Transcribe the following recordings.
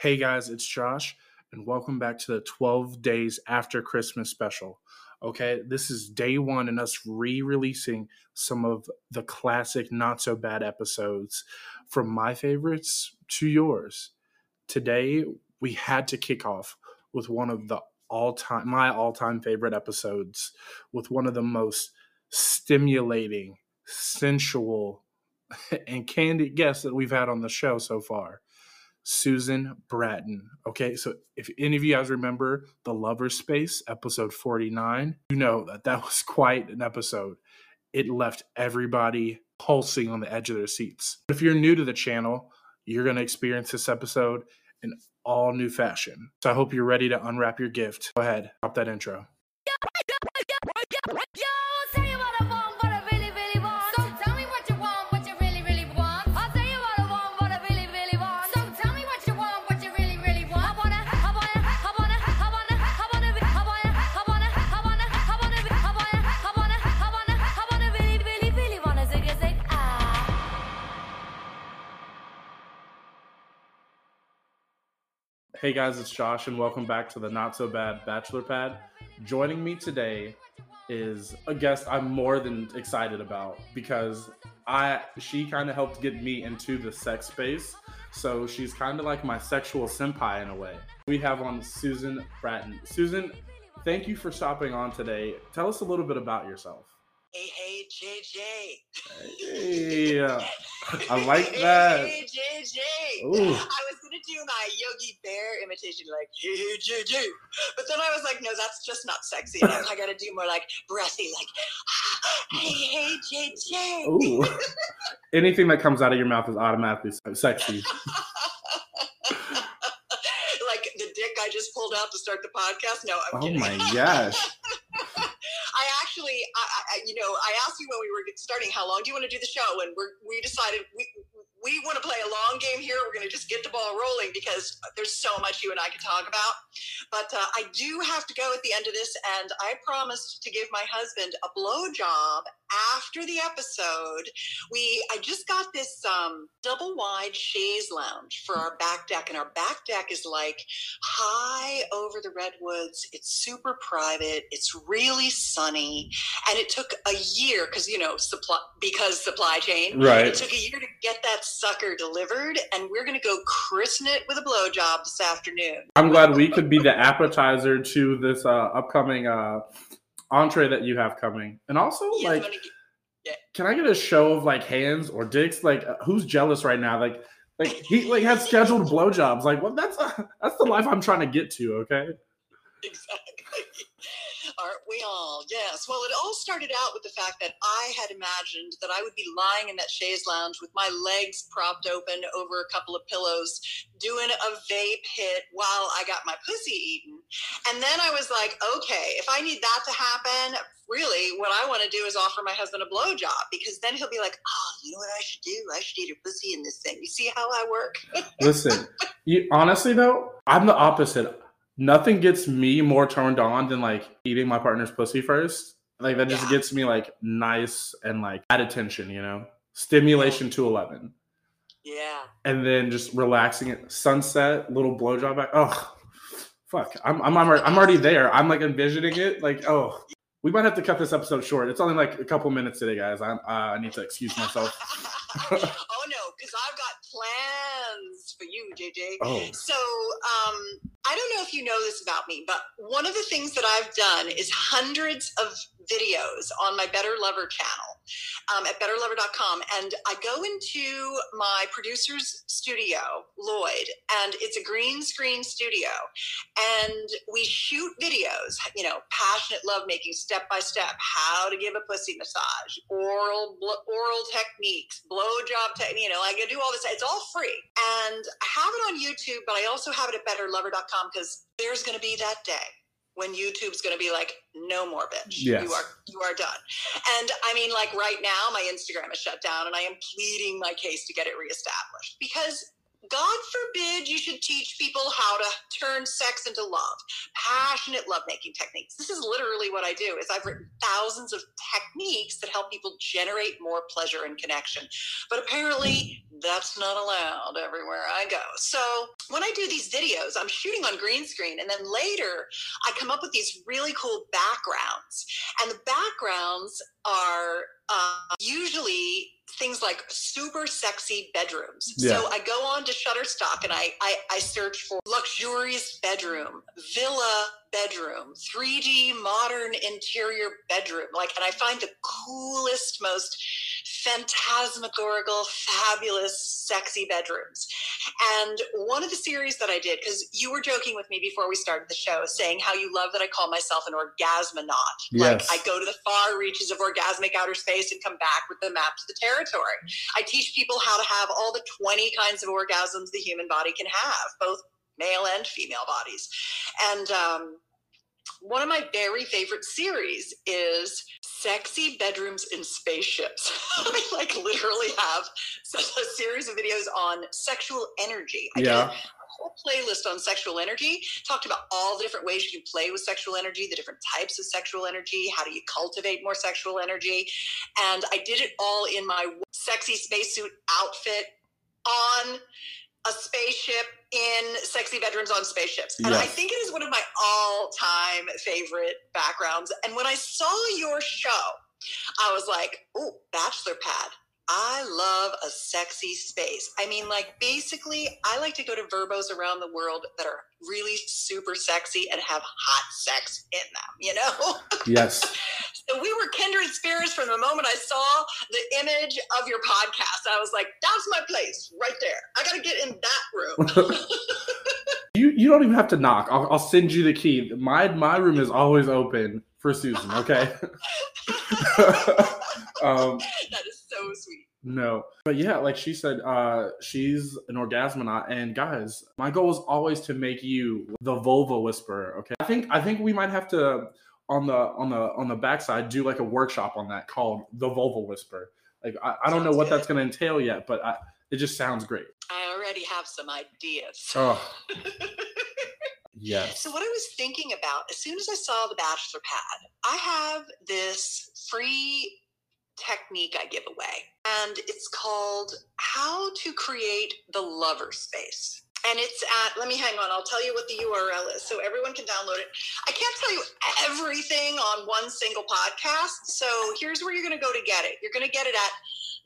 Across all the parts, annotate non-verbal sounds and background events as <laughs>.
Hey guys, it's Josh, and welcome back to the 12 Days After Christmas special. Okay, this is day one, and us re releasing some of the classic, not so bad episodes from my favorites to yours. Today, we had to kick off with one of the all time, my all time favorite episodes, with one of the most stimulating, sensual, <laughs> and candid guests that we've had on the show so far. Susan Bratton. Okay, so if any of you guys remember the Lover Space episode 49, you know that that was <laughs> quite an episode. It left everybody pulsing on the edge of their seats. If you're new to the channel, you're going to experience this episode in all new fashion. So I hope you're ready to unwrap your gift. Go ahead, drop that intro. Hey guys, it's Josh, and welcome back to the Not So Bad Bachelor Pad. Joining me today is a guest I'm more than excited about because I she kind of helped get me into the sex space. So she's kind of like my sexual senpai in a way. We have on Susan Bratton. Susan, thank you for stopping on today. Tell us a little bit about yourself. Hey, hey, JJ. Hey, I like <laughs> that. Hey, JJ. Ooh. I was gonna do my Yogi Bear imitation, like hey, hey, JJ, but then I was like, no, that's just not sexy enough. I gotta do more like breathy, like ah, hey, hey, JJ. Ooh. Anything that comes out of your mouth is automatically sexy. <laughs> like the dick I just pulled out to start the podcast. No, I'm Oh kidding. Oh, my <laughs> gosh. Actually, I, I, you know, I asked you when we were starting, how long do you want to do the show? And we're, we decided we, we want to play a long game here. We're going to just get the ball rolling because there's so much you and I could talk about. But uh, I do have to go at the end of this, and I promised to give my husband a blow job after the episode. We, I just got this um, double wide chaise lounge for our back deck, and our back deck is like high over the redwoods. It's super private. It's really sunny, and it took a year because you know supply because supply chain. Right. It took a year to get that sucker delivered, and we're gonna go christen it with a blowjob this afternoon. I'm glad we could be the appetizer to this uh, upcoming uh, entree that you have coming. And also, I'm like, get- can I get a show of like hands or dicks? Like, uh, who's jealous right now? Like, like he like has <laughs> scheduled blowjobs. Like, well, that's uh, <laughs> that's the life I'm trying to get to. Okay. exactly. Aren't we all? Yes. Well, it all started out with the fact that I had imagined that I would be lying in that chaise lounge with my legs propped open over a couple of pillows, doing a vape hit while I got my pussy eaten. And then I was like, okay, if I need that to happen, really, what I want to do is offer my husband a blowjob because then he'll be like, oh, you know what I should do? I should eat your pussy in this thing. You see how I work? Listen, you, honestly though, I'm the opposite. Nothing gets me more turned on than like eating my partner's pussy first. Like that just Yeah. gets me like nice and like at attention. You know, stimulation to eleven. Yeah. and then just relaxing it. Sunset, little blowjob back. Oh, fuck! I'm I'm I'm already, I'm already <laughs> there. I'm like envisioning it. Like, oh, we might have to cut this episode short. It's only like a couple minutes today, guys. I uh, I need to excuse myself. <laughs> oh no, because I've got plans for you, JJ. Oh, So, um, I don't know if you know this about me, but one of the things that I've done is hundreds of videos on my Better Lover channel um, at betterlover.com. And I go into my producer's studio, Lloyd, and it's a green screen studio. And we shoot videos, you know, passionate lovemaking, step by step, how to give a pussy massage, oral bl- oral techniques, blowjob technique. You know, I do all this. It's all free, and I have it on YouTube, but I also have it at betterlover.com because there's going to be that day when YouTube's going to be like, no more, bitch. Yes. You are you are done. And I mean, like right now, my Instagram is shut down, and I am pleading my case to get it reestablished because God forbid you should teach people how to turn sex into love, passionate lovemaking techniques. This is literally what I do. Is I've written thousands of techniques that help people generate more pleasure and connection. But apparently, that's not allowed everywhere I go. So when I do these videos, I'm shooting on green screen, and then later I come up with these really cool backgrounds, and the backgrounds are uh, usually things like super sexy bedrooms. Yeah. So I go on to Shutterstock and I, I, I search for luxurious bedroom, villa bedroom, 3D modern interior bedroom. Like, and I find the coolest, most phantasmagorical, fabulous, sexy bedrooms. And one of the series that I did, because you were joking with me before we started the show, saying how you love that I call myself an orgasmonaut. Yes. Like I go to the far reaches of orgasmic outer space and come back with the map to the territory. I teach people how to have all the 20 kinds of orgasms the human body can have, both male and female bodies. And um, one of my very favorite series is sexy bedrooms in spaceships. <laughs> I like literally have a series of videos on sexual energy. I yeah. whole playlist on sexual energy talked about all the different ways you can play with sexual energy the different types of sexual energy how do you cultivate more sexual energy and i did it all in my sexy spacesuit outfit on a spaceship in sexy bedrooms on spaceships. And yes. I think it is one of my all time favorite backgrounds. And when I saw your show, I was like, oh, bachelor pad. I love a sexy space. I mean, like, basically, I like to go to VRBOs around the world that are really super sexy and have hot sex in them, you know? <laughs> Yes. so we were kindred spirits from the moment I saw the image of your podcast. I was like, that's my place right there. I got to get in that room. <laughs> <laughs> you you don't even have to knock. I'll, I'll send you the key. My my room is always open for Susan. Okay. <laughs> <laughs> um, that is so sweet. No. But yeah, like she said, uh, she's an orgasmonaut. And guys, my goal is always to make you the vulva whisperer. Okay. I think I think we might have to on the on the on the backside do like a workshop on that called the vulva whisper. Like I, I don't know what good. that's gonna entail yet, but I, it just sounds great. I already have some ideas. Oh. <laughs> Yes. So what I was thinking about as soon as I saw the bachelor pad, I have this free technique I give away. And it's called How to Create the Lover Space. And it's at, let me hang on, I'll tell you what the URL is so everyone can download it. I can't tell you everything on one single podcast. So here's where you're going to go to get it. You're going to get it at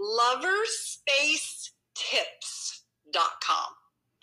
loverspacetips.com.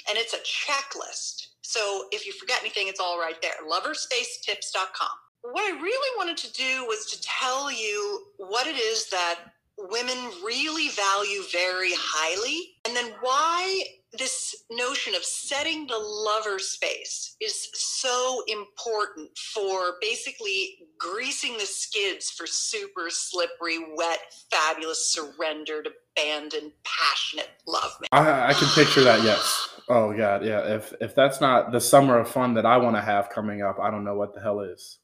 And it's a checklist. So if you forget anything, it's all right there. loverspacetips.com what I really wanted to do was to tell you what it is that women really value very highly, and then why this notion of setting the lover space is so important for basically greasing the skids for super slippery, wet, fabulous, surrendered, abandoned, passionate love. I, I can picture that. Yes. Oh God, yeah. If if that's not the summer of fun that I want to have coming up, I don't know what the hell is.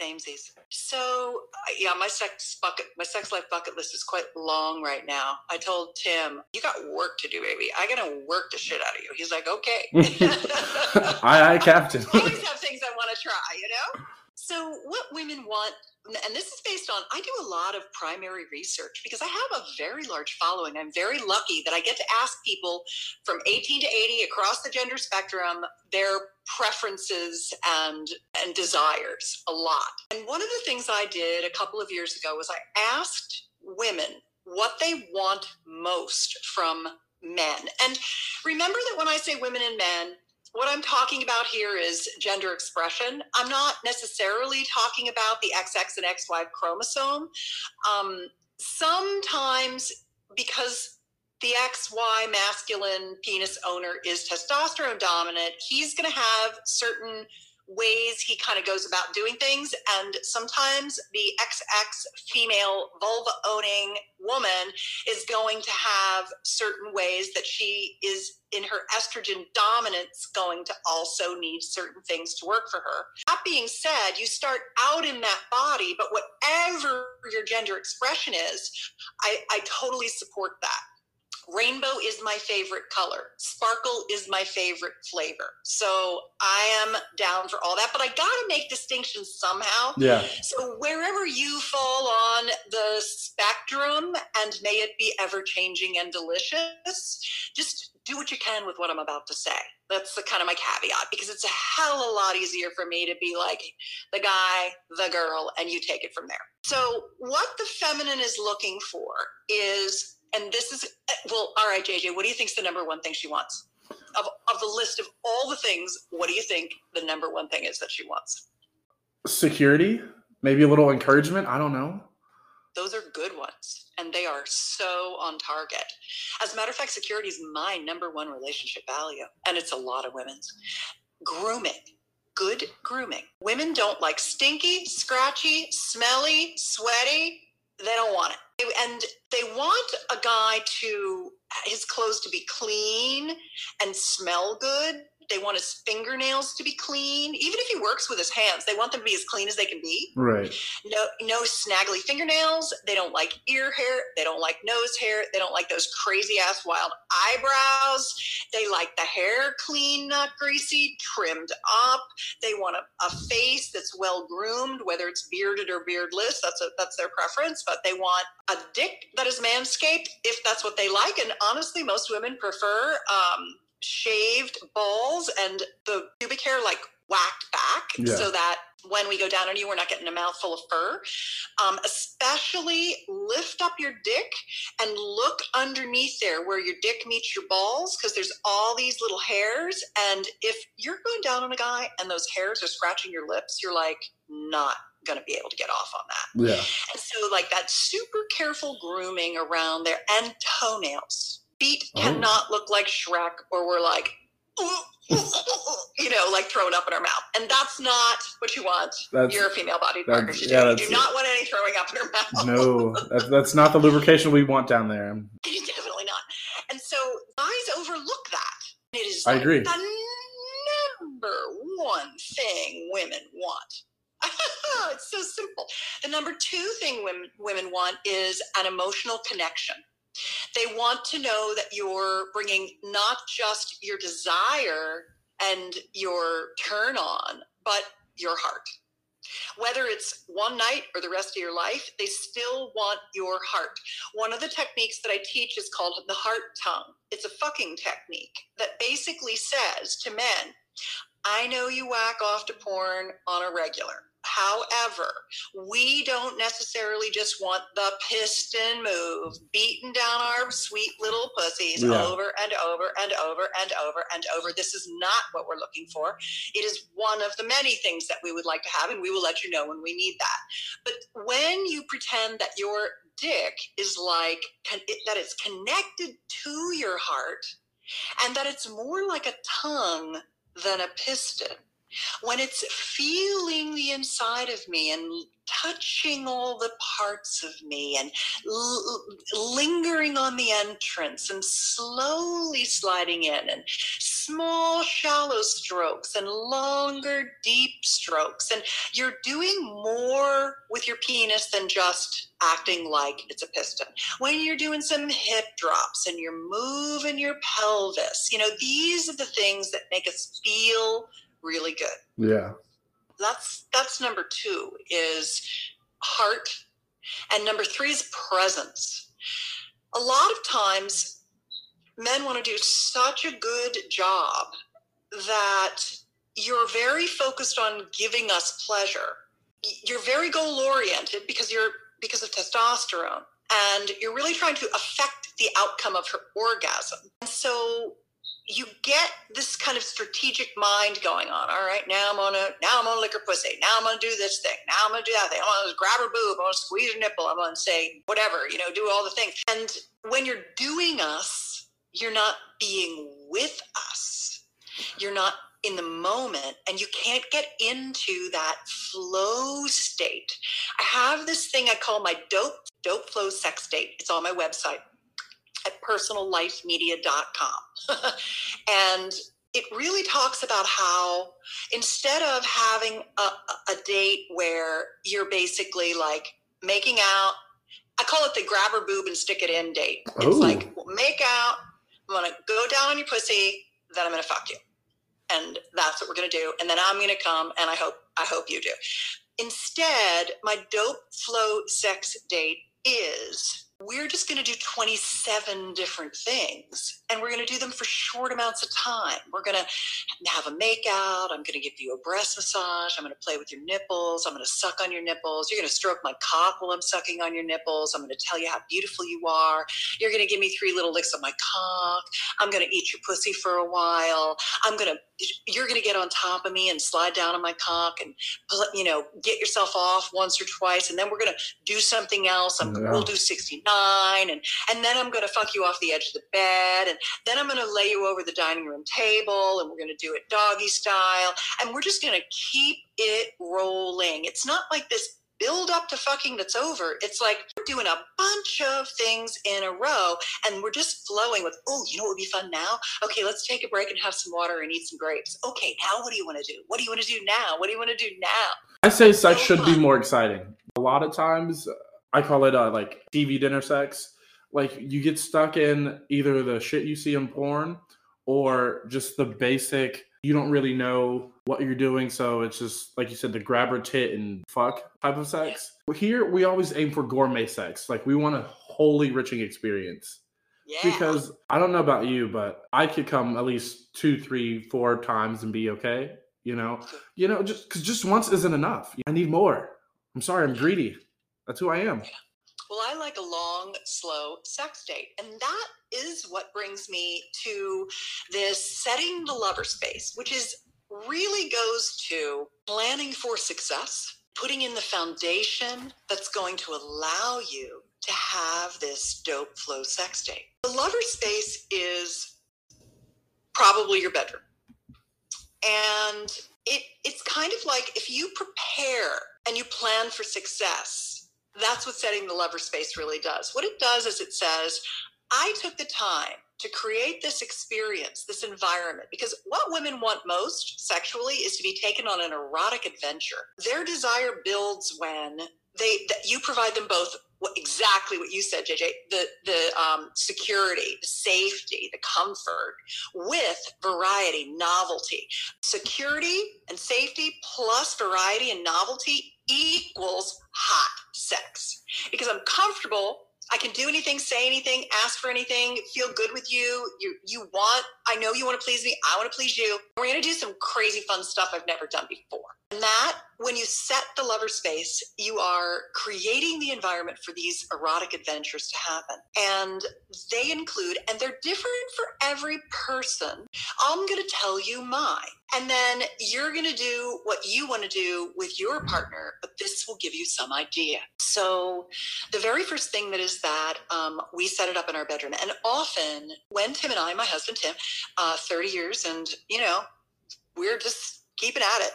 Samesies. So yeah, my sex bucket, my sex life bucket list is quite long right now. I told Tim, "You got work to do, baby. I gotta work the shit out of you." He's like, "Okay." <laughs> aye, aye, Captain. <laughs> I always have things I want to try, you know. So what women want and this is based on I do a lot of primary research because I have a very large following. I'm very lucky that I get to ask people from 18 to 80 across the gender spectrum their preferences and and desires a lot. And one of the things I did a couple of years ago was I asked women what they want most from men. And remember that when I say women and men, what I'm talking about here is gender expression. I'm not necessarily talking about the XX and XY chromosome. Um, sometimes, because the XY masculine penis owner is testosterone dominant, he's going to have certain ways he kind of goes about doing things. And sometimes the XX female vulva owning woman is going to have certain ways that she is in her estrogen dominance going to also need certain things to work for her. That being said, you start out in that body, but whatever your gender expression is, I, I totally support that Rainbow is my favorite color. Sparkle is my favorite flavor. So I am down for all that, but I got to make distinctions somehow. Yeah. So wherever you fall on the spectrum, and may it be ever changing and delicious, just do what you can with what I'm about to say. That's the kind of my caveat because it's a hell of a lot easier for me to be like the guy, the girl, and you take it from there. So what the feminine is looking for is and this is well all right jj what do you think's the number one thing she wants? Of, of the list of all the things what do you think the number one thing is that she wants? Security, maybe a little encouragement. I don't know. those are good ones and they are so on target. As a matter of fact security is my number one relationship value and it's a lot of women's. Grooming. Good grooming. Women don't like stinky scratchy smelly sweaty. They don't want it and they want a guy to his clothes to be clean and smell good they want his fingernails to be clean. Even if he works with his hands they want them to be as clean as they can be. Right. no no snaggly fingernails. They don't like ear hair. They don't like nose hair. They don't like those crazy ass wild eyebrows. They like the hair clean not greasy trimmed up. They want a, a face that's well groomed whether it's bearded or beardless. That's a, that's their preference but they want a dick that is manscaped if that's what they like. And honestly most women prefer um, shaved balls and the pubic hair like whacked back Yeah. so that when we go down on you, we're not getting a mouthful of fur. Um, especially lift up your dick and look underneath there where your dick meets your balls because there's all these little hairs. And if you're going down on a guy and those hairs are scratching your lips, you're like not going to be able to get off on that. Yeah. And so, like that super careful grooming around there and toenails. Feet Oh. cannot look like Shrek, or we're like, you know, like thrown up in our mouth. And that's not what you want. That's You're a female that's- partner. You, yeah, do. you do not want any throwing up in her mouth. no. That's, that's not the lubrication we want down there. <laughs> Definitely not. And so guys overlook that. It is I like agree. the number one thing women want. <laughs> it's so simple. The number two thing women, women want is an emotional connection. They want to know that you're bringing not just your desire and your turn on, but your heart. Whether it's one night or the rest of your life, they still want your heart. One of the techniques that I teach is called the heart tongue. It's a fucking technique that basically says to men, I know you whack off to porn on a regular. However, we don't necessarily just want the piston move beating down our sweet little pussies Yeah. over and over and over and over and over. This is not what we're looking for. It is one of the many things that we would like to have, and we will let you know when we need that. But when you pretend that your dick is like con- it- that it's connected to your heart and that it's more like a tongue than a piston when it's feeling the inside of me and touching all the parts of me and l- lingering on the entrance and slowly sliding in and small shallow strokes and longer deep strokes and you're doing more with your penis than just acting like it's a piston. When you're doing some hip drops and you're moving your pelvis you know these are the things that make us feel really good. Yeah. that's that's number two is heart and number three is presence. A lot of times men want to do such a good job that you're very focused on giving us pleasure. You're very goal oriented because you're because of testosterone and you're really trying to affect the outcome of her orgasm. And so you get this kind of strategic mind going on. All right, now I'm gonna now I'm gonna lick her pussy. Now I'm gonna do this thing. Now I'm gonna do that thing. I'm gonna grab her boob. I'm gonna squeeze her nipple. I'm gonna say whatever, you know, do all the things. And when you're doing us, you're not being with us. You're not in the moment, and you can't get into that flow state. I have this thing I call my dope dope flow sex state. It's on my website at personallifemedia.com. <laughs> and it really talks about how instead of having a, a date where you're basically like making out I call it the grab her boob and stick it in date. It's Ooh. like we'll make out. I'm gonna go down on your pussy, then I'm gonna fuck you, and that's what we're gonna do. And then I'm gonna come, and I hope I hope you do. Instead, my dope flow sex date is we're just going to do 27 different things and we're going to do them for short amounts of time. We're going to have a make out. I'm going to give you a breast massage. I'm going to play with your nipples. I'm going to suck on your nipples. You're going to stroke my cock while I'm sucking on your nipples. I'm going to tell you how beautiful you are. You're going to give me three little licks of my cock. I'm going to eat your pussy for a while. I'm going to you're going to get on top of me and slide down on my cock and you know get yourself off once or twice and then we're going to do something else I'm, Yeah. we'll do 69 and and then i'm going to fuck you off the edge of the bed and then i'm going to lay you over the dining room table and we're going to do it doggy style and we're just going to keep it rolling it's not like this build up to fucking that's over it's like we're doing a bunch of things in a row and we're just flowing with oh you know what would be fun now okay let's take a break and have some water and eat some grapes okay now what do you want to do what do you want to do now what do you want to do now I say sex should be more exciting. A lot of times, I call it uh, like TV dinner sex. Like you get stuck in either the shit you see in porn or just the basic. You don't really know what you're doing, so it's just like you said, the grab her tit and fuck type of sex. Well here, we always aim for gourmet sex. Like we want a wholly enriching experience. yeah Because I don't know about you, but I could come at least two, three, four times and be okay. You know, <laughs> you know, just because just once isn't enough. I need more. I'm sorry, I'm greedy. That's who I am. Well, I like a long, slow sex date. And that is what brings me to this setting the lover space, which is really goes to planning for success, putting in the foundation that's going to allow you to have this dope flow sex date. The lover space is probably your bedroom. And it it's kind of like if you prepare and you plan for success, that's what setting the lover space really does. What it does is it says, I took the time to create this experience, this environment, because what women want most sexually is to be taken on an erotic adventure. Their desire builds when they you provide them both exactly what you said, JJ, the the um, security, the safety, the comfort, with variety, novelty. Security and safety plus variety and novelty equals hot sex because I'm comfortable. I can do anything, say anything, ask for anything, feel good with you. You you want, I know you want to please me. I want to please you. We're going to do some crazy fun stuff I've never done before. And that, when you set the lover space, you are creating the environment for these erotic adventures to happen. And they include, and they're different for every person. I'm going to tell you mine. And then you're going to do what you want to do with your partner, but this will give you some idea. So, the very first thing that is that um, we set it up in our bedroom. And often, when Tim and I, my husband Tim, uh, 30 years, and you know, we're just keeping at it.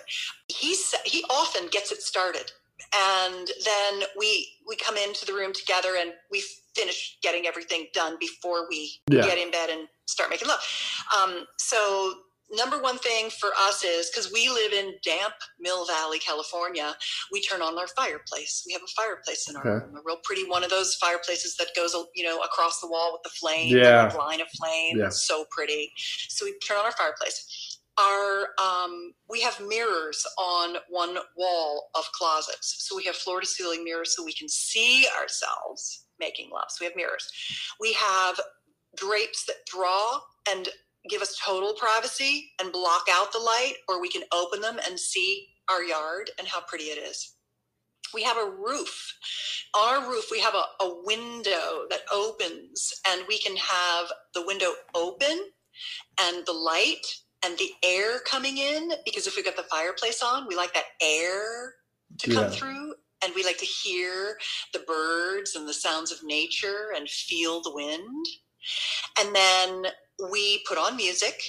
He's he often gets it started, and then we we come into the room together and we finish getting everything done before we Yeah. get in bed and start making love. Um, so number one thing for us is because we live in damp Mill Valley, California, we turn on our fireplace. We have a fireplace in our Okay. room, a real pretty one of those fireplaces that goes, you know, across the wall with the flame, Yeah. line of flame. Yeah. It's so pretty. So we turn on our fireplace. Our um, we have mirrors on one wall of closets, so we have floor to ceiling mirrors so we can see ourselves making love. So we have mirrors. We have drapes that draw and give us total privacy and block out the light, or we can open them and see our yard and how pretty it is. We have a roof. On our roof, we have a, a window that opens, and we can have the window open and the light and the air coming in. Because if we've got the fireplace on, we like that air to come Yeah. through, and we like to hear the birds and the sounds of nature and feel the wind. And then we put on music,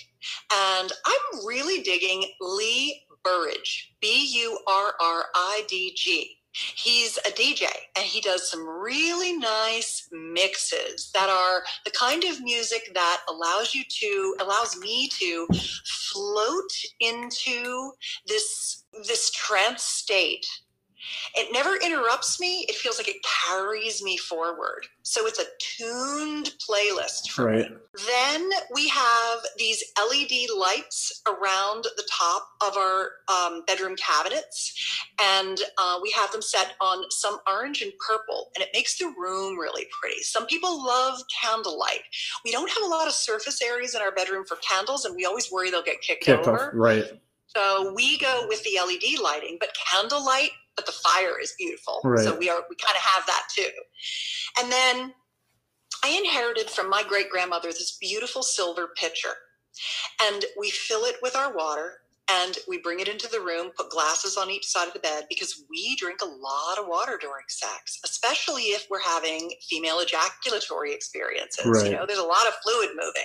and I'm really digging Lee Burridge, B U R R I D G. He's a DJ and he does some really nice mixes that are the kind of music that allows you to allows me to float into this this trance state It never interrupts me. It feels like it carries me forward. So it's a tuned playlist Right. me. Then we have these LED lights around the top of our um, bedroom cabinets, and uh, we have them set on some orange and purple, and it makes the room really pretty. Some people love candlelight. We don't have a lot of surface areas in our bedroom for candles, and we always worry they'll get kicked, Kicked over. off. Right. So we go with the LED lighting, but candlelight, but the fire is beautiful. Right. So we are we kind of have that too. And then I inherited from my great grandmother this beautiful silver pitcher. And we fill it with our water and we bring it into the room, put glasses on each side of the bed because we drink a lot of water during sex, especially if we're having female ejaculatory experiences. Right. You know, there's a lot of fluid moving.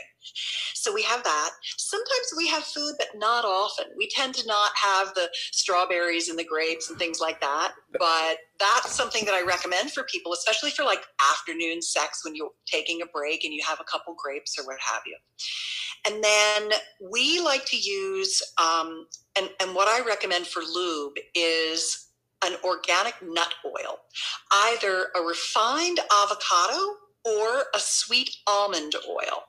So we have that. Sometimes we have food, but not often. We tend to not have the strawberries and the grapes and things like that. But that's something that I recommend for people, especially for like afternoon sex when you're taking a break and you have a couple grapes or what have you. And then we like to use, um, and, and what I recommend for lube is an organic nut oil, either a refined avocado or a sweet almond oil.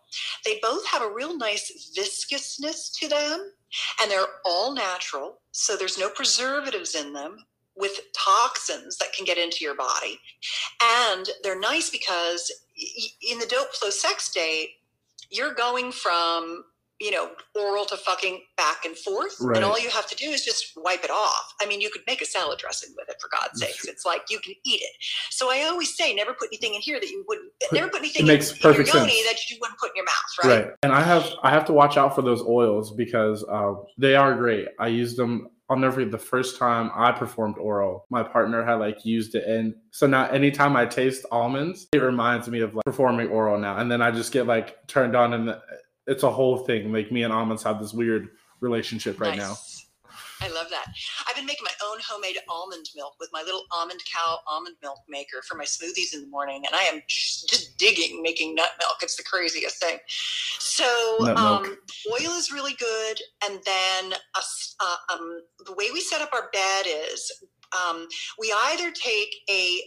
They both have a real nice viscousness to them, and they're all natural. So there's no preservatives in them with toxins that can get into your body. And they're nice because in the dope flow sex state, you're going from you know oral to fucking back and forth Right. and all you have to do is just wipe it off i mean you could make a salad dressing with it for god's sakes it's like you can eat it so i always say never put anything in here that you wouldn't never put anything makes in, perfect in your yoni sense. that you wouldn't put in your mouth right, Right. And I have I have to watch out for those oils because uh, they are great. I used them. I'll never forget the first time I performed oral. My partner had like used it, and so now anytime I taste almonds, it reminds me of like performing oral now. And then I just get like turned on, and it's a whole thing. Like me and almonds have this weird relationship right now. I love that. I've been making my own homemade almond milk with my little almond cow almond milk maker for my smoothies in the morning, and I am just digging making nut milk. It's the craziest thing. So um, oil is really good, and then us, uh, um, the way we set up our bed is um, we either take a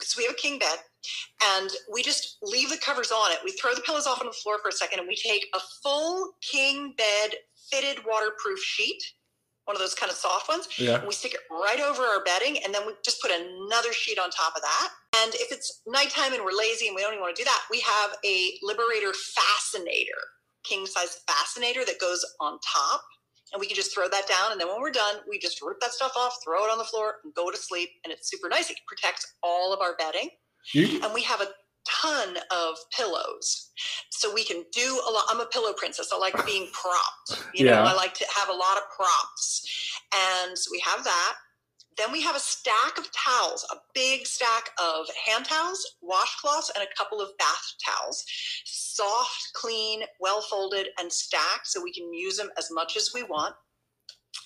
so we have a king bed and we just leave the covers on it. We throw the pillows off on the floor for a second and we take a full king bed fitted waterproof sheet, one of those kind of soft ones, Yeah. and we stick it right over our bedding and then we just put another sheet on top of that. And if it's nighttime and we're lazy and we don't even want to do that, we have a Liberator Fascinator, king size fascinator that goes on top. And we can just throw that down. And then when we're done, we just rip that stuff off, throw it on the floor, and go to sleep. And it's super nice. It protects all of our bedding You, and we have a ton of pillows. So we can do a lot i'm a pillow princess. I like being propped you know i like to have a lot of props. And so we have that. Then we have a stack of towels a big stack of hand towels washcloths and a couple of bath towels. Soft clean well folded and stacked so we can use them as much as we want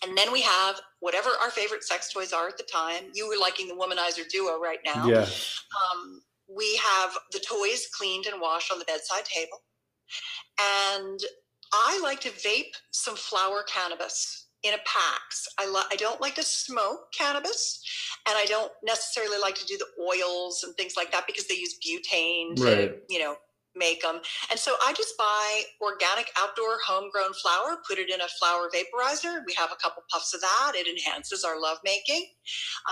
and then we have whatever our favorite sex toys are at the time you were liking the womanizer duo right now yeah. um, we have the toys cleaned and washed on the bedside table. And I like to vape some flower cannabis in a PAX. I, lo- I don't like to smoke cannabis, and I don't necessarily like to do the oils and things like that because they use butane to, Right. you know, make them. And so I just buy organic outdoor homegrown flower, put it in a flower vaporizer. We have a couple puffs of that. It enhances our lovemaking.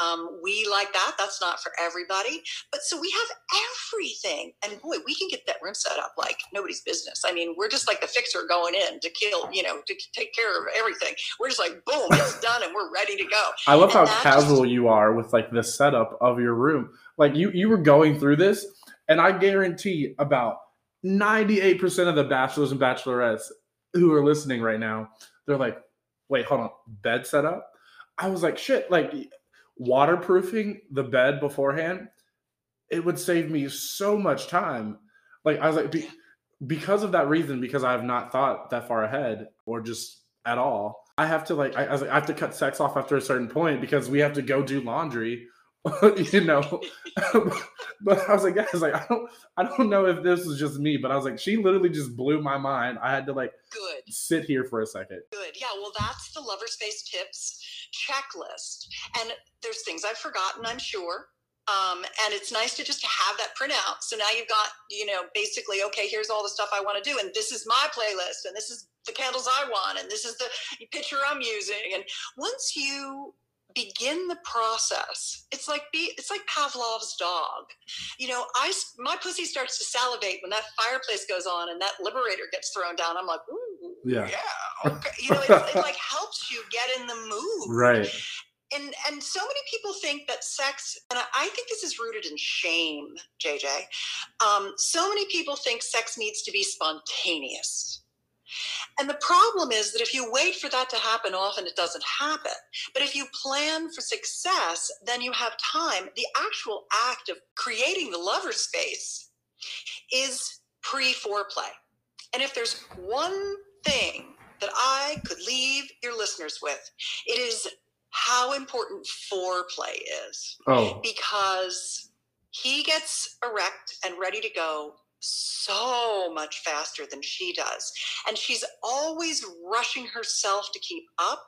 Um, we like that. That's not for everybody. But so we have everything. And boy, we can get that room set up like nobody's business. I mean, we're just like the fixer going in to kill, you know, to take care of everything. We're just like, boom, it's <laughs> done and we're ready to go. I love how And just- casual you are with like the setup of your room. Like you you were going through this, and I guarantee about 98% of the bachelors and bachelorettes who are listening right now, they're like, wait, hold on, bed setup? I was like, shit, like waterproofing the bed beforehand, it would save me so much time. Like I was like, be, because of that reason, because I have not thought that far ahead or just at all, I have to like I, I like, I have to cut sex off after a certain point because we have to go do laundry <laughs> you know. <laughs> but I was like, guys, like I don't, I don't know if this is just me, but I was like, she literally just blew my mind. I had to like Good. sit here for a second. Good. Yeah. Well, that's the Lover Space Tips checklist. And there's things I've forgotten, I'm sure. Um, and it's nice to just have that printout. So now you've got, you know, basically, okay, here's all the stuff I want to do, and this is my playlist, and this is the candles I want, and this is the picture I'm using. And once you begin the process it's like be it's like pavlov's dog you know i my pussy starts to salivate when that fireplace goes on and that liberator gets thrown down i'm like ooh Yeah. yeah okay. you know <laughs> it, it like helps you get in the mood Right. and and so many people think that sex and I, I think this is rooted in shame jj um, so many people think sex needs to be spontaneous and the problem is that if you wait for that to happen often it doesn't happen. But if you plan for success then you have time. The actual act of creating the lover space is pre foreplay and if there's one thing that i could leave your listeners with it is how important foreplay is. Oh, because he gets erect and ready to go so much faster than she does. And she's always rushing herself to keep up.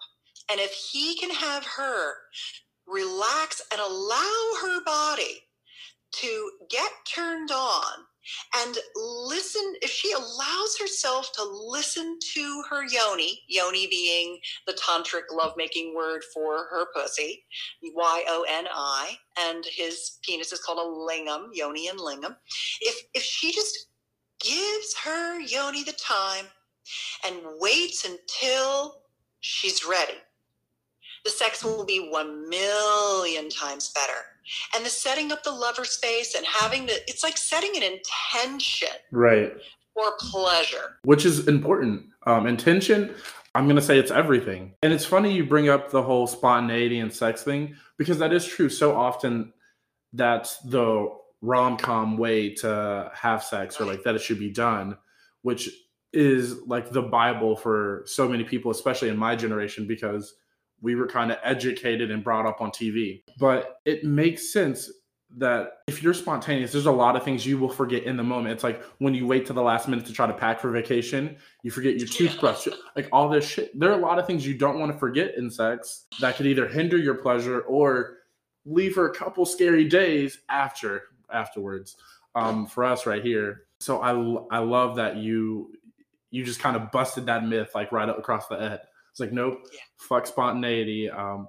And if he can have her relax and allow her body to get turned on and listen, if she allows herself to listen to her yoni, yoni being the tantric lovemaking word for her pussy, Y O N I, and his penis is called a lingam, yoni and lingam. If if she just gives her yoni the time and waits until she's ready, the sex will be one million times better. And the setting up the lover space and having the it's like setting an intention right. for pleasure. Which is important. Um, intention, I'm going to say it's everything. And it's funny you bring up the whole spontaneity and sex thing because that is true. So often that's the rom com way to have sex or like that it should be done, which is like the Bible for so many people, especially in my generation, because we were kind of educated and brought up on TV. But it makes sense that if you're spontaneous, there's a lot of things you will forget in the moment. It's like when you wait to the last minute to try to pack for vacation, you forget your toothbrush, like all this shit. There are a lot of things you don't want to forget in sex that could either hinder your pleasure or leave for a couple scary days after afterwards. Um, for us right here. So I I love that you you just kind of busted that myth like right up across the head. It's like nope, Yeah. fuck spontaneity. Um,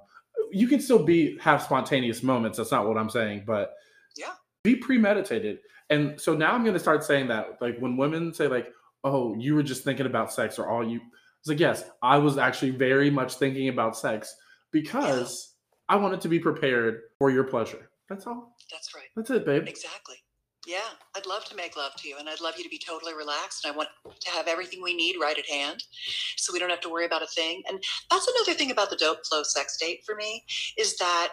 you can still be have spontaneous moments. That's not what I'm saying, but Yeah. be premeditated. And so now I'm going to start saying that, like when women say like, "Oh, you were just thinking about sex," or "All you," it's like, yes, I was actually very much thinking about sex because I wanted to be prepared for your pleasure. That's all. That's right. That's it, babe. Exactly. Yeah, I'd love to make love to you, and I'd love you to be totally relaxed. And I want to have everything we need right at hand, so we don't have to worry about a thing. And that's another thing about the dope flow sex date for me is that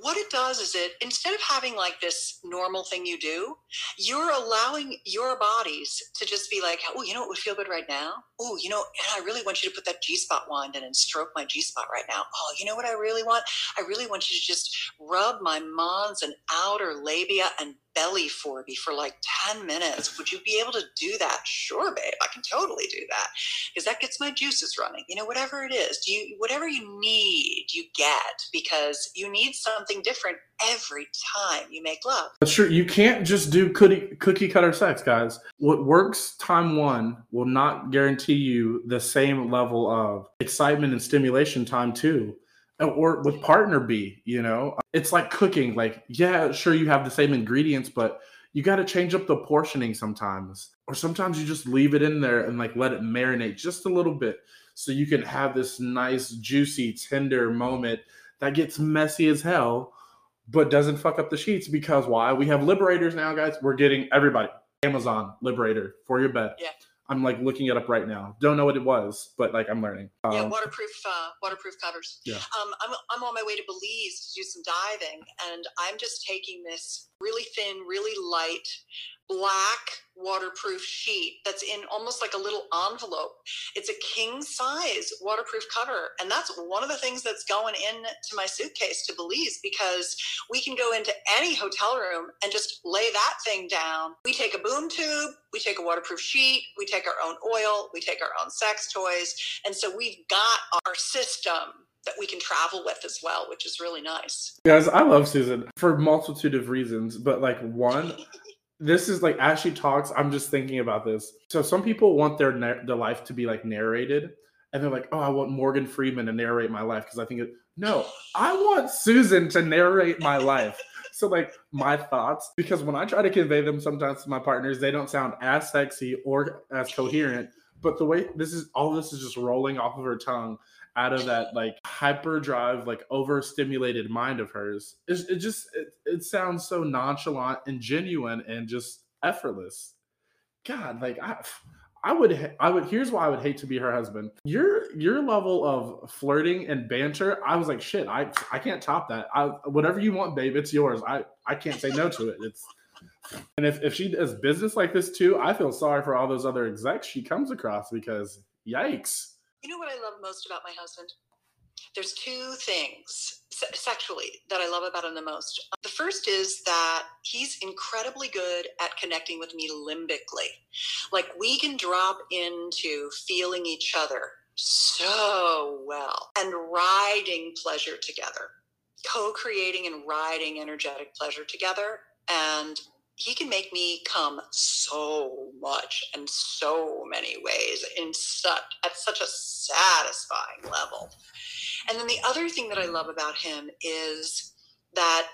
what it does is it instead of having like this normal thing you do, you're allowing your bodies to just be like, oh, you know what would feel good right now? Oh, you know, and I really want you to put that G spot wand in and stroke my G spot right now. Oh, you know what I really want? I really want you to just rub my mons and outer labia and belly for me for like 10 minutes. Would you be able to do that? Sure, babe. I can totally do that because that gets my juices running. You know, whatever it is, do you whatever you need, you get because you need something different every time you make love. That's true. You can't just do cookie, cookie cutter sex, guys. What works time one will not guarantee you the same level of excitement and stimulation time two Or with partner B, you know, it's like cooking. Like, yeah, sure, you have the same ingredients, but you got to change up the portioning sometimes. Or sometimes you just leave it in there and like let it marinate just a little bit so you can have this nice, juicy, tender moment that gets messy as hell but doesn't fuck up the sheets because why? We have liberators now, guys. We're getting everybody Amazon Liberator for your bed. Yeah. I'm like looking it up right now. Don't know what it was, but like I'm learning. yeah, Um, waterproof, uh, waterproof covers. Yeah. Um, I'm, I'm on my way to Belize to do some diving, and I'm just taking this really thin, really light black waterproof sheet that's in almost like a little envelope. It's a king size waterproof cover. And that's one of the things that's going into my suitcase to Belize because we can go into any hotel room and just lay that thing down. We take a boom tube, we take a waterproof sheet, we take our own oil, we take our own sex toys. And so we've got our system that we can travel with as well, which is really nice. Guys, I love Susan for multitude of reasons, but like one, this is like as she talks, I'm just thinking about this. So some people want their their life to be like narrated, and they're like, "Oh, I want Morgan Freeman to narrate my life because I think it." No, I want Susan to narrate my life. So like my thoughts, because when I try to convey them sometimes to my partners, they don't sound as sexy or as coherent. But the way this is, all this is just rolling off of her tongue out of that like hyperdrive, like overstimulated mind of hers. It, it just it, it sounds so nonchalant and genuine and just effortless. God, like I I would I would here's why I would hate to be her husband. Your your level of flirting and banter, I was like, shit, I I can't top that. I whatever you want, babe, it's yours. I I can't say no to it. It's and if, if she does business like this too, I feel sorry for all those other execs she comes across because yikes. You know what I love most about my husband? There's two things se- sexually that I love about him the most. The first is that he's incredibly good at connecting with me limbically. Like we can drop into feeling each other so well and riding pleasure together, co creating and riding energetic pleasure together. And he can make me come so much and so many ways in such at such a satisfying level. And then the other thing that I love about him is that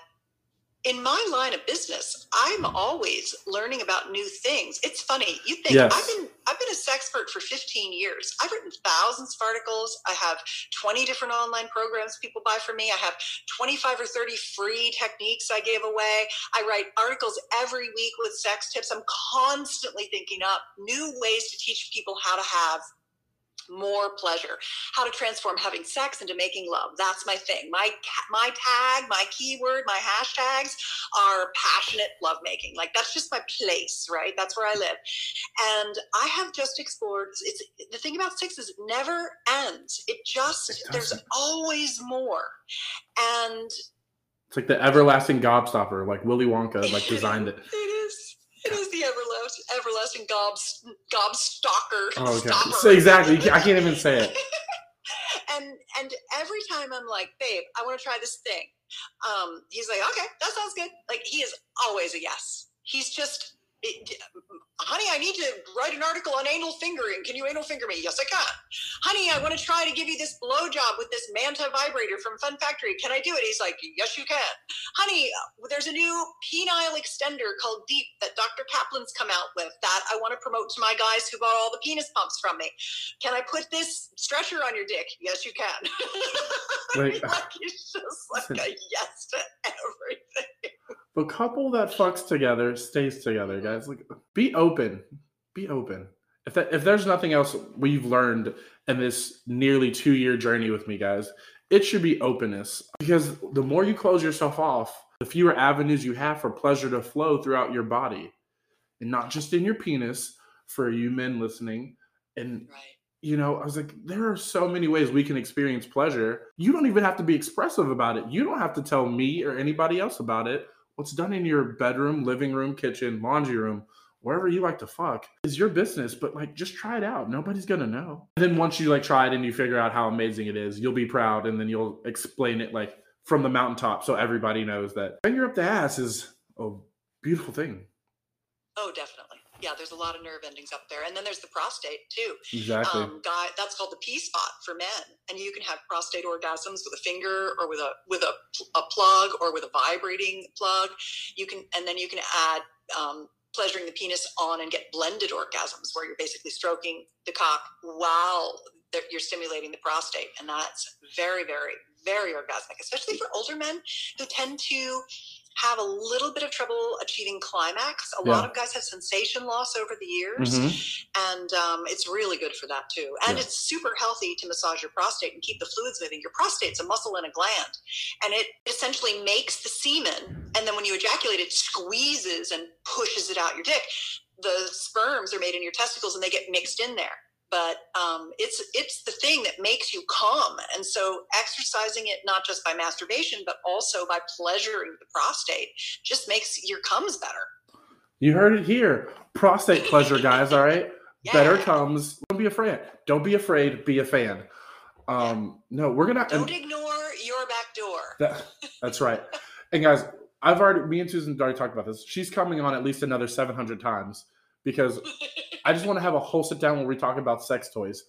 in my line of business, I'm always learning about new things. It's funny. You think yes. I've been I've been a sexpert for 15 years. I've written thousands of articles. I have 20 different online programs people buy from me. I have 25 or 30 free techniques I gave away. I write articles every week with sex tips. I'm constantly thinking up new ways to teach people how to have more pleasure. How to transform having sex into making love. That's my thing. My my tag my keyword my hashtags are passionate lovemaking. Like that's just my place right? That's where i live. And i have just explored it's the thing about sex is it never ends. It just it there's always more. And it's like the everlasting gobstopper like willy wonka like designed it <laughs> it is the everlasting, everlasting gobs, gobstalker. Oh, okay. So exactly. I can't even say it. <laughs> and and every time I'm like, babe, I want to try this thing. Um, he's like, okay, that sounds good. Like he is always a yes. He's just it, honey, I need to write an article on anal fingering. Can you anal finger me? Yes, I can. Honey, I want to try to give you this blow job with this Manta vibrator from Fun Factory. Can I do it? He's like, yes, you can. Honey, uh, there's a new penile extender called Deep that Dr. Kaplan's come out with that I want to promote to my guys who bought all the penis pumps from me. Can I put this stretcher on your dick? Yes, you can. <laughs> Like, like he's just like a <laughs> yes to everything. The couple that fucks together stays together, guys. Like, be open. Be open. If that, if there's nothing else we've learned in this nearly two year journey with me, guys, it should be openness. Because the more you close yourself off, the fewer avenues you have for pleasure to flow throughout your body, and not just in your penis. For you men listening, and right you know, I was like, there are so many ways we can experience pleasure. You don't even have to be expressive about it. You don't have to tell me or anybody else about it. What's done in your bedroom, living room, kitchen, laundry room, wherever you like to fuck is your business, but like just try it out. Nobody's gonna know. And then once you like try it and you figure out how amazing it is, you'll be proud and then you'll explain it like from the mountaintop so everybody knows that finger up the ass is a beautiful thing. Oh, definitely. Yeah, there's a lot of nerve endings up there, and then there's the prostate too. Exactly. Um, guy, that's called the P spot for men, and you can have prostate orgasms with a finger or with a with a, a plug or with a vibrating plug. You can, and then you can add um, pleasuring the penis on and get blended orgasms, where you're basically stroking the cock while you're stimulating the prostate, and that's very, very, very orgasmic, especially for older men who tend to have a little bit of trouble achieving climax. A Yeah. lot of guys have sensation loss over the years, Mhm. and um, it's really good for that too. And Yeah. it's super healthy to massage your prostate and keep the fluids moving. Your prostate's a muscle and a gland, and it essentially makes the semen. And then when you ejaculate, it squeezes and pushes it out your dick. The sperms are made in your testicles, and they get mixed in there. But um, it's it's the thing that makes you come, and so exercising it not just by masturbation, but also by pleasuring the prostate, just makes your comes better. You heard it here. Prostate pleasure, guys. All right. <laughs> Better comes. Don't be afraid. Don't be afraid. Be a fan. Um, no, we're gonna. Don't and ignore your back door. that, that's right. And guys, I've already. Me and Susan already talked about this. She's coming on at least another seven hundred times because <laughs> I just want to have a whole sit down where we talk about sex toys.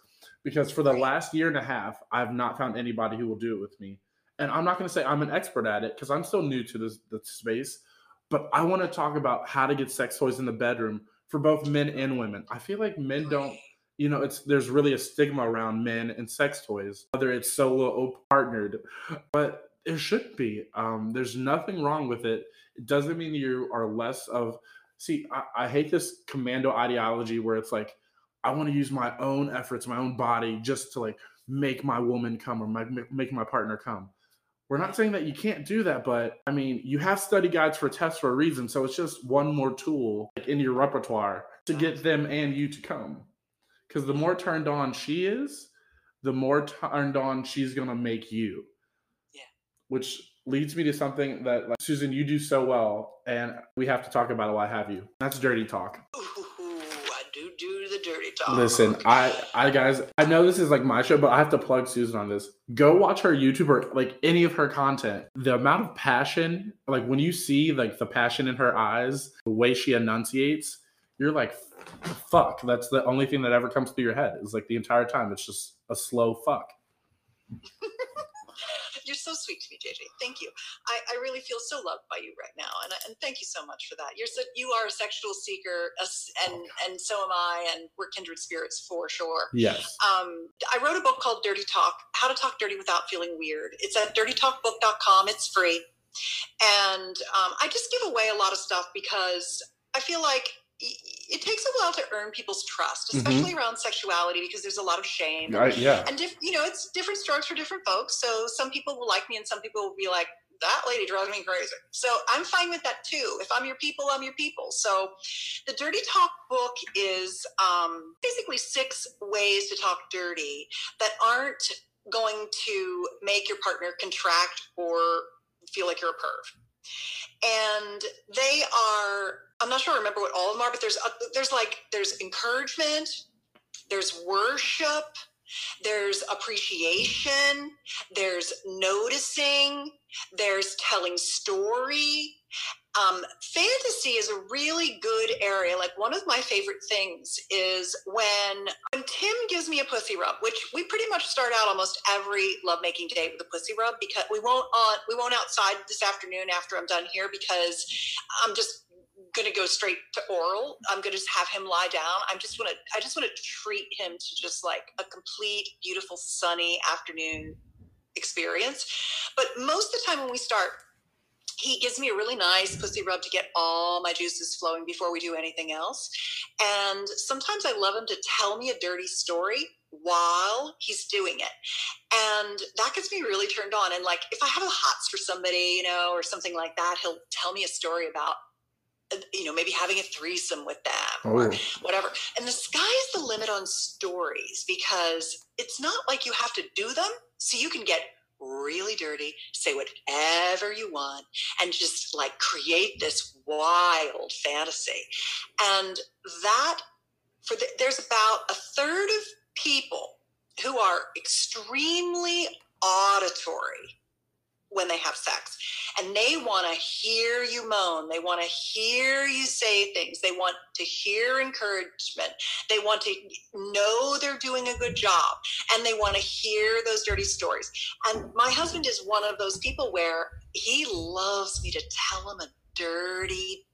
Because for the last year and a half, I've not found anybody who will do it with me. And I'm not going to say I'm an expert at it because I'm still new to this, this space. But I want to talk about how to get sex toys in the bedroom for both men and women. I feel like men don't, you know, it's there's really a stigma around men and sex toys, whether it's solo or partnered. But there should be. Um, there's nothing wrong with it. It doesn't mean you are less of see I, I hate this commando ideology where it's like i want to use my own efforts my own body just to like make my woman come or my, make my partner come. We're not saying that you can't do that but i mean you have study guides for tests for a reason so it's just one more tool like, in your repertoire to get them and you to come. Because the more turned on she is the more turned on she's going to make you. Yeah. which leads me to something that like, susan you do so well and we have to talk about it while i have you that's dirty talk Ooh, I do do the dirty talk. Listen, I, I guys, I know this is like my show, but I have to plug Susan on this. Go watch her YouTube or like any of her content. The amount of passion, like when you see like the passion in her eyes, the way she enunciates, you're like, fuck. That's the only thing that ever comes through your head. Is like the entire time, it's just a slow fuck. <laughs> You're so sweet to me, JJ. Thank you. I, I really feel so loved by you right now, and, and thank you so much for that. You're so, you are a sexual seeker, a s- and and so am I, and we're kindred spirits for sure. Yes. Um, I wrote a book called Dirty Talk: How to Talk Dirty Without Feeling Weird. It's at dirtytalkbook.com. It's free, and um, I just give away a lot of stuff because I feel like it takes a while to earn people's trust, Mhm. especially around sexuality, because there's a lot of shame. I, yeah. and diff- you know it's different strokes for different folks so some people will like me and some people will be like that lady drives me crazy so i'm fine with that too if i'm your people i'm your people so the dirty talk book is um, basically six ways to talk dirty that aren't going to make your partner contract or feel like you're a perv and they are i'm not sure i remember what all of them are but there's uh, there's like there's encouragement there's worship there's appreciation there's noticing there's telling story. Um, fantasy is a really good area. Like one of my favorite things is when when tim gives me a pussy rub which we pretty much start out almost every lovemaking day with a pussy rub because we won't on we won't outside this afternoon after i'm done here because i'm just going to go straight to oral. I'm going to just have him lie down. I'm just want to I just want to treat him to just like a complete beautiful sunny afternoon experience. But most of the time when we start he gives me a really nice pussy rub to get all my juices flowing before we do anything else. And sometimes I love him to tell me a dirty story while he's doing it. And that gets me really turned on. And like if I have a hots for somebody, you know, or something like that, he'll tell me a story about Uh, you know, maybe having a threesome with them or Oh, whatever. And the sky's the limit on stories because it's not like you have to do them. So you can get really dirty, say whatever you want, and just like create this wild fantasy. And that, for the, there's about a third of people who are extremely auditory when they have sex and they want to hear you moan. They want to hear you say things. They want to hear encouragement. They want to know they're doing a good job. And they want to hear those dirty stories. And my husband is one of those people where he loves me to tell him a dirty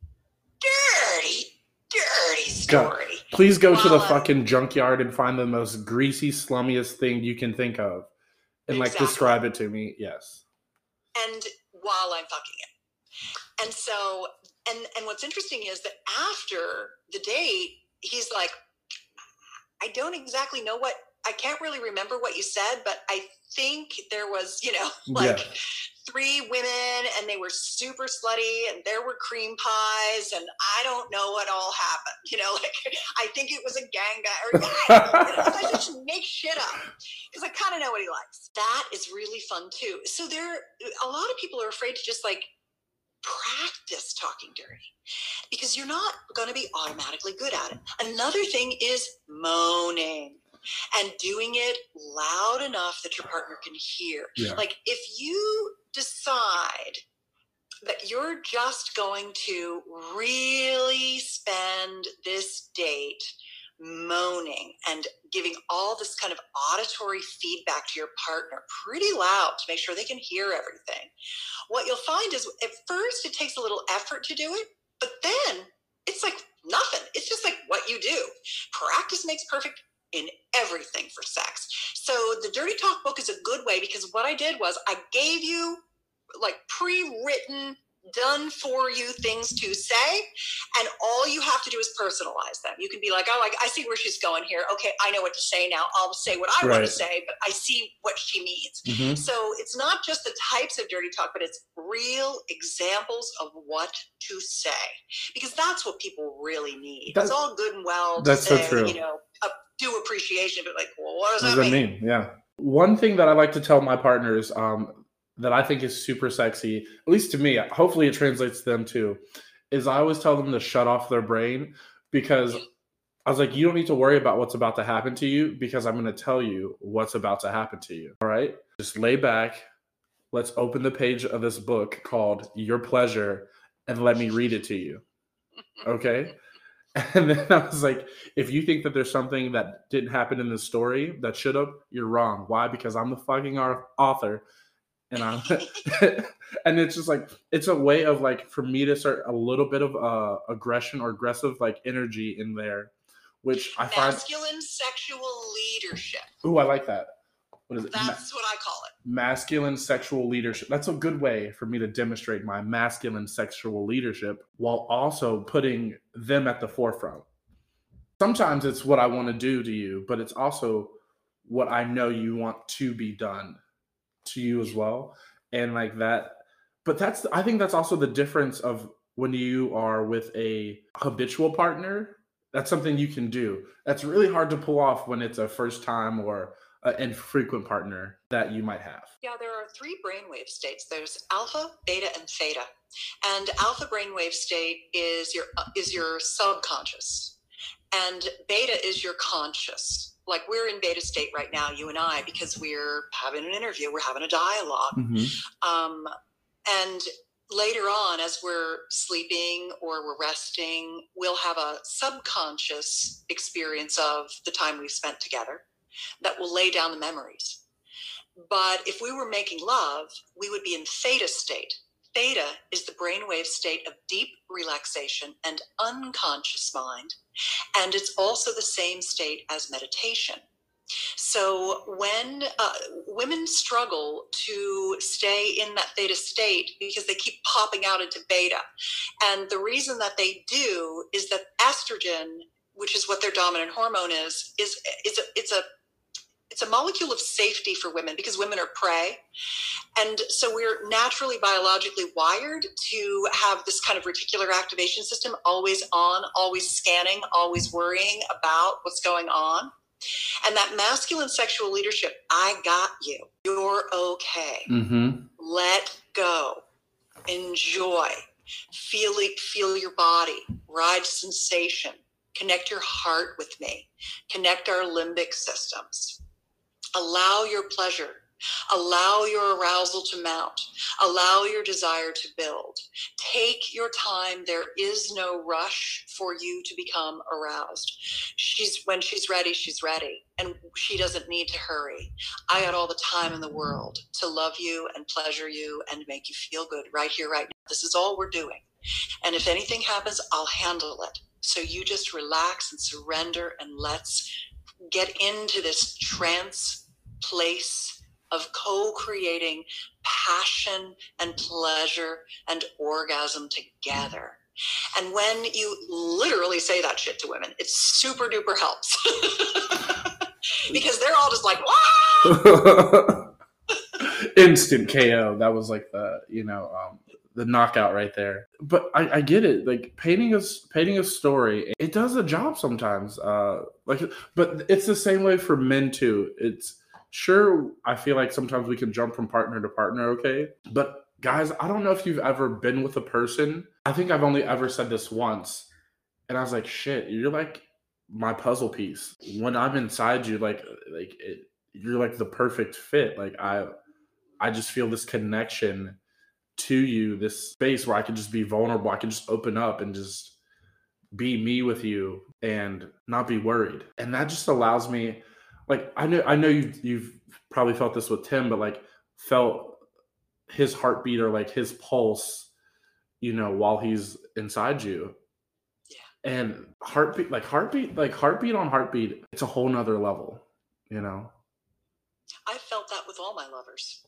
dirty dirty story. Please go to the uh, fucking junkyard and find the most greasy, slummiest thing you can think of, and like Exactly. describe it to me. Yes. and while I'm fucking it. And so, and and what's interesting is that after the date, he's like, I don't exactly know what I can't really remember what you said, but I think there was, you know, <laughs> like yeah. Three women and they were super slutty and there were cream pies and I don't know what all happened. <laughs> You know, like I think it was a gang or I, I just <laughs> make shit up because I kind of know what he likes. That is really fun too. So there, a lot of people are afraid to just like practice talking dirty because you're not going to be automatically good at it. Another thing is moaning and doing it loud enough that your partner can hear. Yeah. Like if you decide that you're just going to really spend this date moaning and giving all this kind of auditory feedback to your partner pretty loud to make sure they can hear everything. What you'll find is at first it takes a little effort to do it, but then it's like nothing. It's just like what you do. Practice makes perfect in everything for sex. So the Dirty Talk book is a good way because what I did was I gave you like pre-written done for you things to say and all you have to do is personalize them you can be like oh I, I see where she's going here okay i know what to say now i'll say what i right. want to say but i see what she needs mm-hmm. so it's not just the types of dirty talk but it's real examples of what to say because that's what people really need that's, it's all good and well that's say, so true you know do appreciation, but like, well, what does, what that, does mean? that mean? Yeah. One thing that I like to tell my partners um, that I think is super sexy, at least to me, hopefully it translates to them too, is I always tell them to shut off their brain because I was like, you don't need to worry about what's about to happen to you because I'm going to tell you what's about to happen to you. All right. Just lay back. Let's open the page of this book called Your Pleasure and let me read it to you. Okay. <laughs> <laughs> And then I was like, if you think that there's something that didn't happen in the story that should have, you're wrong. Why? Because I'm the fucking author. And I'm, <laughs> and it's just like, it's a way of like, for me to start a little bit of uh, aggression or aggressive like energy in there, which I find. Masculine sexual leadership. Ooh, I like that what is it? That's Ma- what I call it. Masculine sexual leadership. That's a good way for me to demonstrate my masculine sexual leadership while also putting them at the forefront. Sometimes it's what I want to do to you, but it's also what I know you want to be done to you as well. And like that, but that's, I think that's also the difference of when you are with a habitual partner. That's something you can do. That's really hard to pull off when it's a first time or uh, and frequent partner that you might have? Yeah, there are three brainwave states. There's alpha, beta, and theta. And alpha brainwave state is your uh, is your subconscious, and beta is your conscious. Like we're in beta state right now, you and I, because we're having an interview, we're having a dialog mm-hmm. um, and later on, as we're sleeping or we're resting, we'll have a subconscious experience of the time we've spent together that will lay down the memories. But if we were making love, we would be in theta state. Theta is the brainwave state of deep relaxation and unconscious mind. And it's also the same state as meditation. So when uh, women struggle to stay in that theta state because they keep popping out into beta, and the reason that they do is that estrogen, which is what their dominant hormone is, is is a, it's a it's a molecule of safety for women because women are prey. And so we're naturally biologically wired to have this kind of reticular activation system always on, always scanning, always worrying about what's going on. And that masculine sexual leadership, I got you. You're okay. Mm-hmm. Let go. Enjoy. Feel it, feel your body. Ride sensation. Connect your heart with me. Connect our limbic systems. Allow your pleasure. Allow your arousal to mount. Allow your desire to build. Take your time. There is no rush for you to become aroused. She's when she's ready, she's ready. And she doesn't need to hurry. I got all the time in the world to love you and pleasure you and make you feel good right here, right now. This is all we're doing. And if anything happens, I'll handle it. So you just relax and surrender and let's get into this trance place of co creating passion and pleasure and orgasm together. And when you literally say that shit to women, it super duper helps. <laughs> because they're all just like! <laughs> Instant KO. That was like the, you know, um, the knockout right there. But I, I, get it. Like painting a painting a story, it does a job sometimes. Uh, like, but it's the same way for men too. It's sure. I feel like sometimes we can jump from partner to partner. Okay, but guys, I don't know if you've ever been with a person. I think I've only ever said this once, and I was like, shit, you're like my puzzle piece. When I'm inside you, like, like it, you're like the perfect fit. Like I, I just feel this connection to you, this space where I can just be vulnerable. I can just open up and just be me with you and not be worried. And that just allows me, like, I know, I know you've, you've probably felt this with Tim, but like felt his heartbeat or like his pulse, you know, while he's inside you. Yeah. And heartbeat, like heartbeat, like heartbeat on heartbeat, it's a whole nother level, you know? I felt that with all my lovers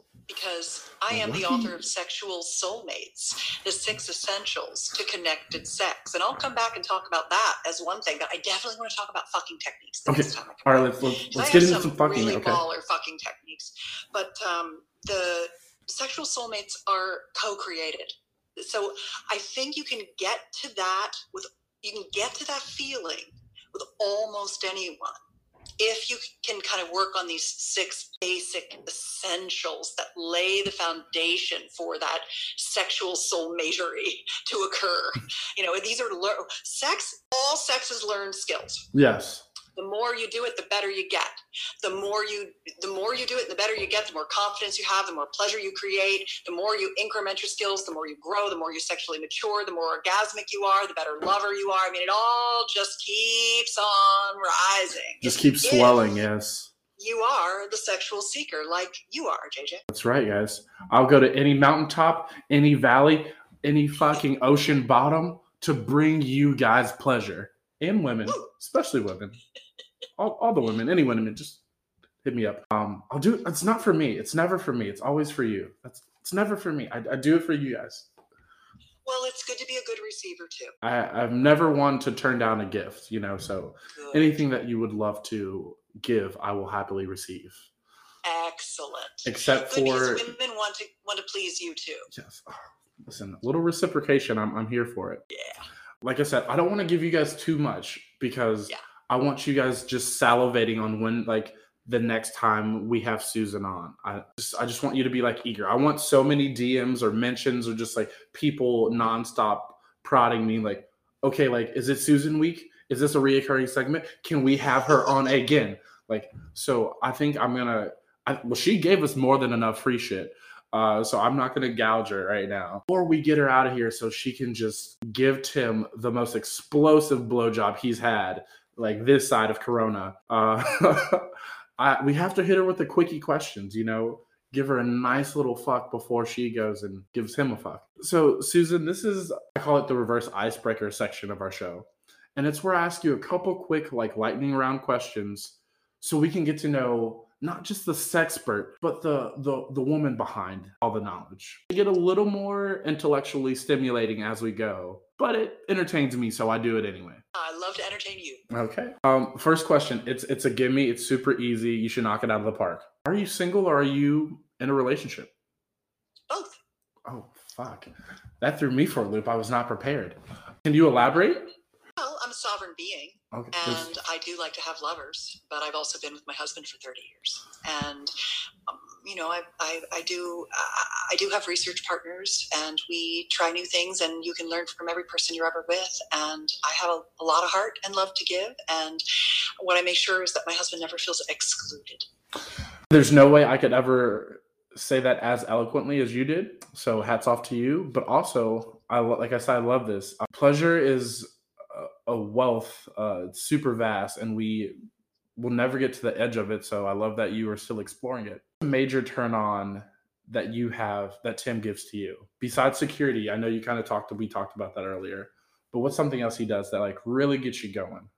because I am the author of Sexual Soulmates, the six essentials to connected sex. And I'll come back and talk about that as one thing, but I definitely want to talk about fucking techniques. Okay. All right, let's, let's, let's get into some, some fucking really okay. baller fucking techniques. But um, the sexual soulmates are co-created. So I think you can get to that with you can get to that feeling with almost anyone if you can kind of work on these six basic essentials that lay the foundation for that sexual soul matery to occur <laughs> you know these are lear- sex all sex is learned skills. Yes the more you do it the better you get. The more you the more you do it the better you get the more confidence you have the more pleasure you create the more you increment your skills the more you grow the more you sexually mature the more orgasmic you are the better lover you are. I mean it all just keeps on rising. Just keeps swelling yes. you are the sexual seeker like you are jj that's right guys. I'll go to any mountaintop any valley any fucking ocean bottom to bring you guys pleasure and women especially women all, all the women, any women, just hit me up. Um, I'll do. It's not for me. It's never for me. It's always for you. That's. It's never for me. I, I do it for you guys. Well, it's good to be a good receiver too. I, I've never one to turn down a gift. You know, so good. anything that you would love to give, I will happily receive. Excellent. Except good for women want to want to please you too. Yes. Oh, listen, a little reciprocation. I'm I'm here for it. Yeah. Like I said, I don't want to give you guys too much because. Yeah I want you guys just salivating on when like the next time we have Susan on. I just I just want you to be like eager. I want so many DMs or mentions or just like people nonstop prodding me like, okay, like is it Susan week? Is this a reoccurring segment? Can we have her on again? Like, so I think I'm gonna. I, well, she gave us more than enough free shit. Uh, so I'm not going to gouge her right now. Or we get her out of here so she can just give Tim the most explosive blowjob he's had like this side of Corona. Uh, <laughs> I, we have to hit her with the quickie questions, you know, give her a nice little fuck before she goes and gives him a fuck. So, Susan, this is, I call it the reverse icebreaker section of our show. And it's where I ask you a couple quick, like lightning round questions so we can get to know not just the sexpert, but the, the the woman behind all the knowledge. I get a little more intellectually stimulating as we go, but it entertains me, so I do it anyway. I love to entertain you. Okay. Um, first question. It's it's a gimme. It's super easy. You should knock it out of the park. Are you single or are you in a relationship? Both. Oh fuck. That threw me for a loop. I was not prepared. Can you elaborate? Well, I'm a sovereign being. Okay. And I do like to have lovers, but I've also been with my husband for 30 years. And, um, you know, I, I, I do I do have research partners, and we try new things, and you can learn from every person you're ever with. And I have a, a lot of heart and love to give. And what I make sure is that my husband never feels excluded. There's no way I could ever say that as eloquently as you did. So hats off to you. But also, I like I said, I love this. Uh, pleasure is a wealth. Uh, super vast, and we will never get to the edge of it. So I love that you are still exploring it. Major turn on that you have that Tim gives to you besides security. I know you kind of talked. We talked about that earlier, but what's something else he does that like really gets you going?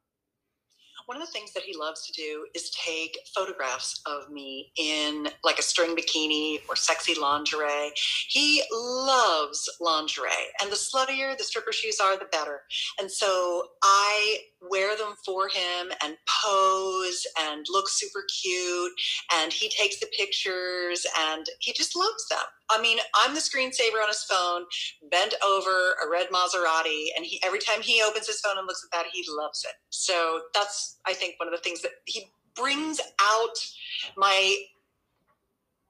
One of the things that he loves to do is take photographs of me in like a string bikini or sexy lingerie. He loves lingerie, and the sluttier the stripper shoes are, the better. And so I wear them for him and pose and look super cute. And he takes the pictures and he just loves them. I mean, I'm the screensaver on his phone, bent over a red Maserati, and he every time he opens his phone and looks at that, he loves it. So that's I think one of the things that he brings out my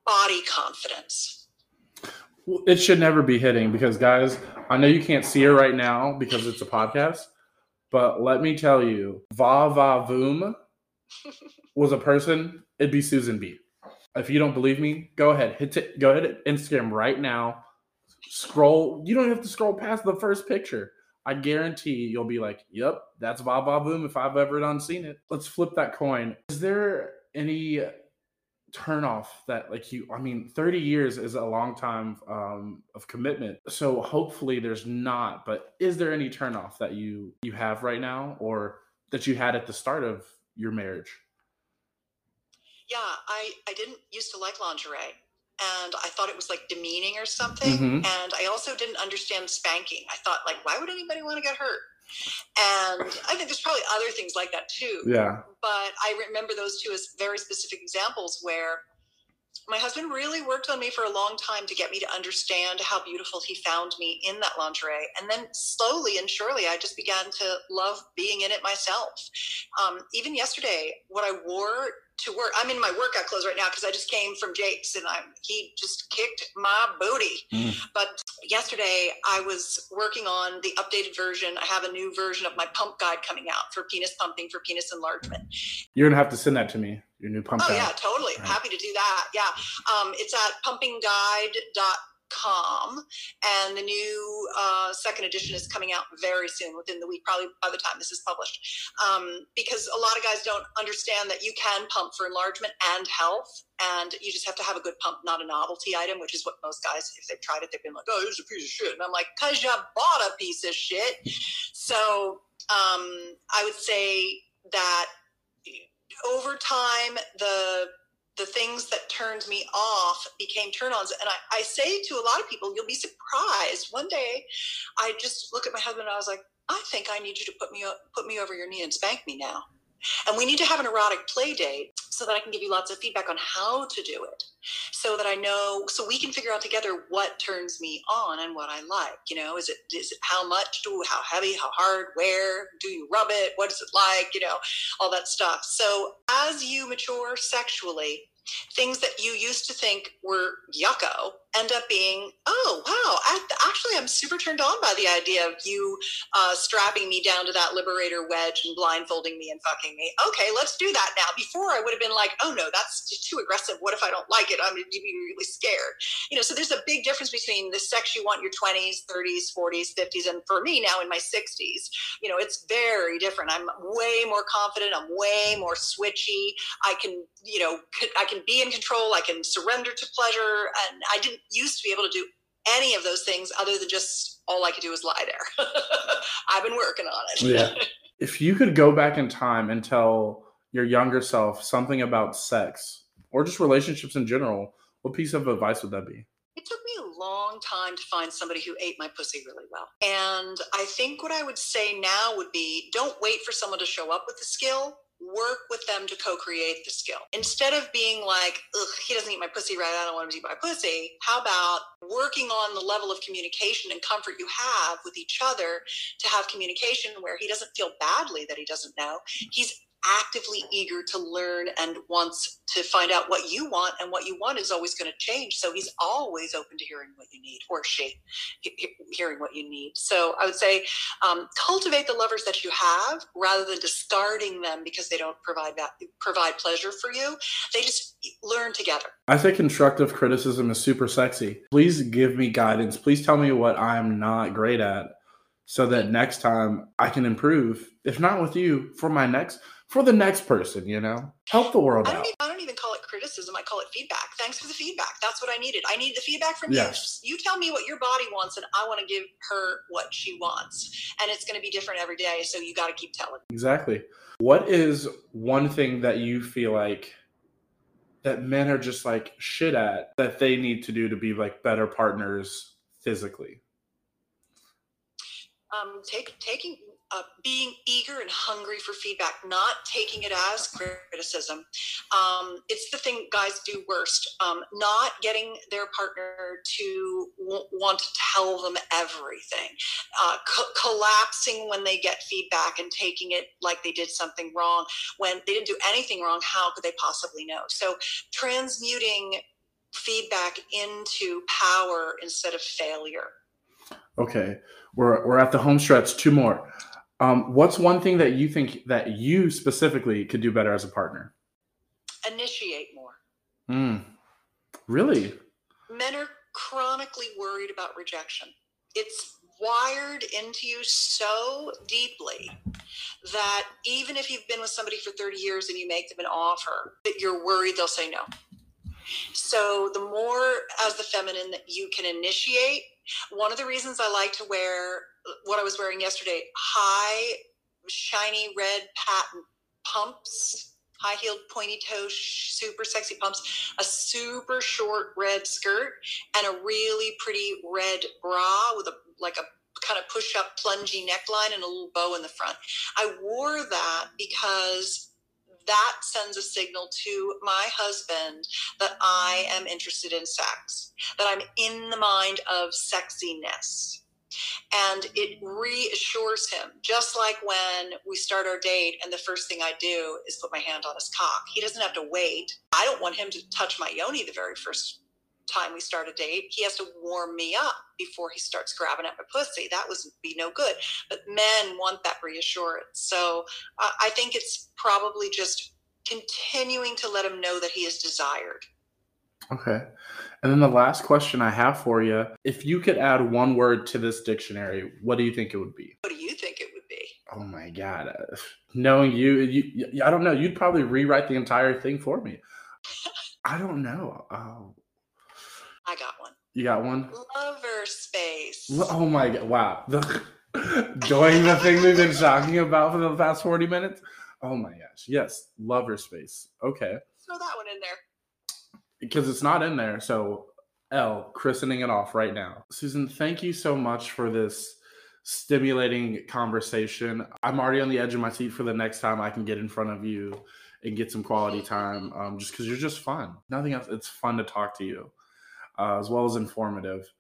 body confidence. Well, it should never be hitting because guys, I know you can't see her right now because it's a podcast, but let me tell you, Va Va Voom <laughs> was a person, it'd be Susan B. If you don't believe me, go ahead, hit it, go ahead Instagram right now. Scroll. You don't have to scroll past the first picture. I guarantee you'll be like, "Yep, that's Va Va Voom." If I've ever done seen it, let's flip that coin. Is there any turnoff that like you i mean 30 years is a long time um, of commitment. So hopefully there's not but is there any turnoff that you you have right now or that you had at the start of your marriage? Yeah i i didn't used to like lingerie and i thought it was like demeaning or something. Mhm. and i also didn't understand spanking. I thought like why would anybody want to get hurt and i think there's probably other things like that too. Yeah. But I remember those two as very specific examples where my husband really worked on me for a long time to get me to understand how beautiful he found me in that lingerie. And then slowly and surely, I just began to love being in it myself. Um, even yesterday, what I wore to work, I'm in my workout clothes right now because I just came from Jake's and I, he just kicked my booty. Mm. But yesterday, I was working on the updated version. I have a new version of my pump guide coming out for penis pumping, for penis enlargement. you're gonna have to send that to me your new pump Oh yeah, totally. Right. Happy to do that. Yeah. Um, it's at pumpingguide.com and the new uh, second edition is coming out very soon within the week, probably by the time this is published. Um, because a lot of guys don't understand that you can pump for enlargement and health. And you just have to have a good pump, not a novelty item, which is what most guys, if they've tried it, they've been like, oh, this is a piece of shit. And I'm like, because you bought a piece of shit. So um, I would say that over time, the the things that turned me off became turn-ons. And I, I say to a lot of people, you'll be surprised. One day, I just look at my husband and I was like, I think I need you to put me put me over your knee and spank me now. And we need to have an erotic play date so that I can give you lots of feedback on how to do it. So that I know, so we can figure out together what turns me on and what I like. You know, is it is it how much do how heavy, how hard, where do you rub it? What is it like? You know, all that stuff. So as you mature sexually, things that you used to think were yucko end up being, oh, wow, I, actually, I'm super turned on by the idea of you uh, strapping me down to that liberator wedge and blindfolding me and fucking me. Okay, let's do that now. Before, I would have been like, oh, no, that's too aggressive. What if I don't like it? I'm going to be really scared. You know, so there's a big difference between the sex you want in your 20s, 30s, 40s, 50s, and for me now in my 60s, you know, it's very different. I'm way more confident. I'm way more switchy. I can, you know, I can be in control. I can surrender to pleasure. And I didn't used to be able to do any of those things other than just all I could do was lie there. <laughs> I've been working on it. Yeah. <laughs> If you could go back in time and tell your younger self something about sex or just relationships in general, what piece of advice would that be? It took me a long time to find somebody who ate my pussy really well. And I think what I would say now would be don't wait for someone to show up with the skill. Work with them to co create the skill. Instead of being like, he doesn't eat my pussy right, I don't want him to eat my pussy, how about working on the level of communication and comfort you have with each other to have communication where he doesn't feel badly that he doesn't know? He's actively eager to learn and wants to find out what you want and what you want is always going to change so he's always open to hearing what you need or she he- he- hearing what you need so i would say um, cultivate the lovers that you have rather than discarding them because they don't provide that provide pleasure for you they just learn together I think constructive criticism is super sexy. Please give me guidance. Please tell me what I'm not great at so that next time I can improve. If not with you, for my next for the next person, you know? Help the world I don't, out. even, I don't even call it criticism. I call it feedback. Thanks for the feedback. That's what I needed. I need the feedback from Yes. you. You tell me what your body wants, and I want to give her what she wants. And it's going to be different every day. So you got to keep telling. Exactly. What is one thing that you feel like that men are just like shit at that they need to do to be like better partners physically? um, take, taking uh, being eager and hungry for feedback, not taking it as criticism. Um, it's the thing guys do worst. Um, not getting their partner to w- want to tell them everything. Uh, co- collapsing when they get feedback and taking it like they did something wrong when they didn't do anything wrong. How could they possibly know? So transmuting feedback into power instead of failure. Okay. We're we're at the home stretch. Two more. Um, what's one thing that you think that you specifically could do better as a partner? Initiate more. Mm. Really? men are chronically worried about rejection. It's wired into you so deeply that even if you've been with somebody for 30 years and you make them an offer, that you're worried they'll say no. So the more as the feminine that you can initiate, one of the reasons I like to wear what I was wearing yesterday, high shiny red patent pumps, high heeled pointy toe, super sexy pumps, a super short red skirt, and a really pretty red bra with a like a kind of push up plungy neckline and a little bow in the front. I wore that because that sends a signal to my husband that I am interested in sex, that I'm in the mind of sexiness. And it reassures him, just like when we start our date and the first thing I do is put my hand on his cock. He doesn't have to wait. I don't want him to touch my yoni the very first time we start a date. He has to warm me up before he starts grabbing at my pussy. That would be no good. But men want that reassurance. So uh, I think it's probably just continuing to let him know that he is desired. Okay. And then the last question I have for you if you could add one word to this dictionary, what do you think it would be? What do you think it would be? Oh my God. Uh, knowing you, you, I don't know. You'd probably rewrite the entire thing for me. <laughs> I don't know. Oh, I got one. you got one? Lover space. Oh my God. Wow. The, <laughs> doing the thing we've been talking about for the past 40 minutes. Oh my gosh. Yes. Lover space. Okay. Throw that one in there. because it's not in there. So, L, christening it off right now. Susan, thank you so much for this stimulating conversation. I'm already on the edge of my seat for the next time I can get in front of you and get some quality time um, just because you're just fun. Nothing else. It's fun to talk to you uh, as well as informative.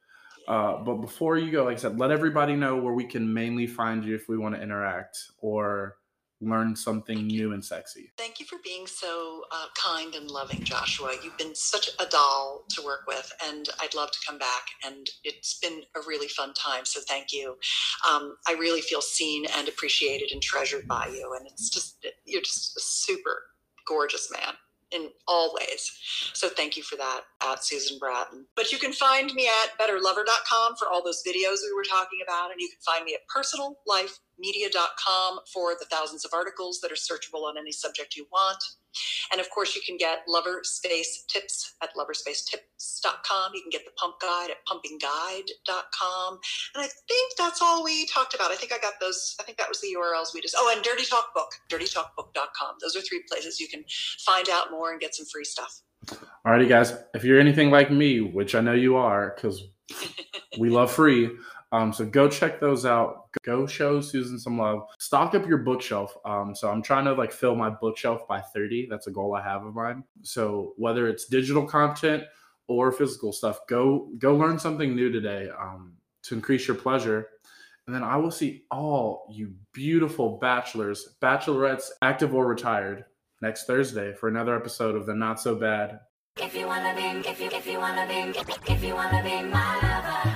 Uh, but before you go, like I said, let everybody know where we can mainly find you if we want to interact or learn something new and sexy. Thank you for being so uh, kind and loving, Joshua. You've been such a doll to work with, and I'd love to come back. And it's been a really fun time. So thank you. Um, I really feel seen and appreciated and treasured by you. And it's just, you're just a super gorgeous man in all ways. So thank you for that at Susan Bratton. But you can find me at betterlover.com for all those videos we were talking about. And you can find me at personallifemedia.com for the thousands of articles that are searchable on any subject you want. And of course, you can get Lover Space Tips at loverspacetips.com. You can get the pump guide at pumpingguide.com. And I think that's all we talked about. I think I got those. I think that was the URLs we just. Oh, and Dirty Talk Book, dirtytalkbook.com. Those are three places you can find out more and get some free stuff. Alrighty, guys. If you're anything like me, which I know you are, because we love free, um, so go check those out. Go show Susan some love. Stock up your bookshelf. Um, so I'm trying to like fill my bookshelf by 30. That's a goal I have of mine. So whether it's digital content or physical stuff, go go learn something new today um, to increase your pleasure. And then I will see all you beautiful bachelors, bachelorettes, active or retired, next Thursday for another episode of the Not So Bad If you wanna be, if you if you wanna be, if you wanna be my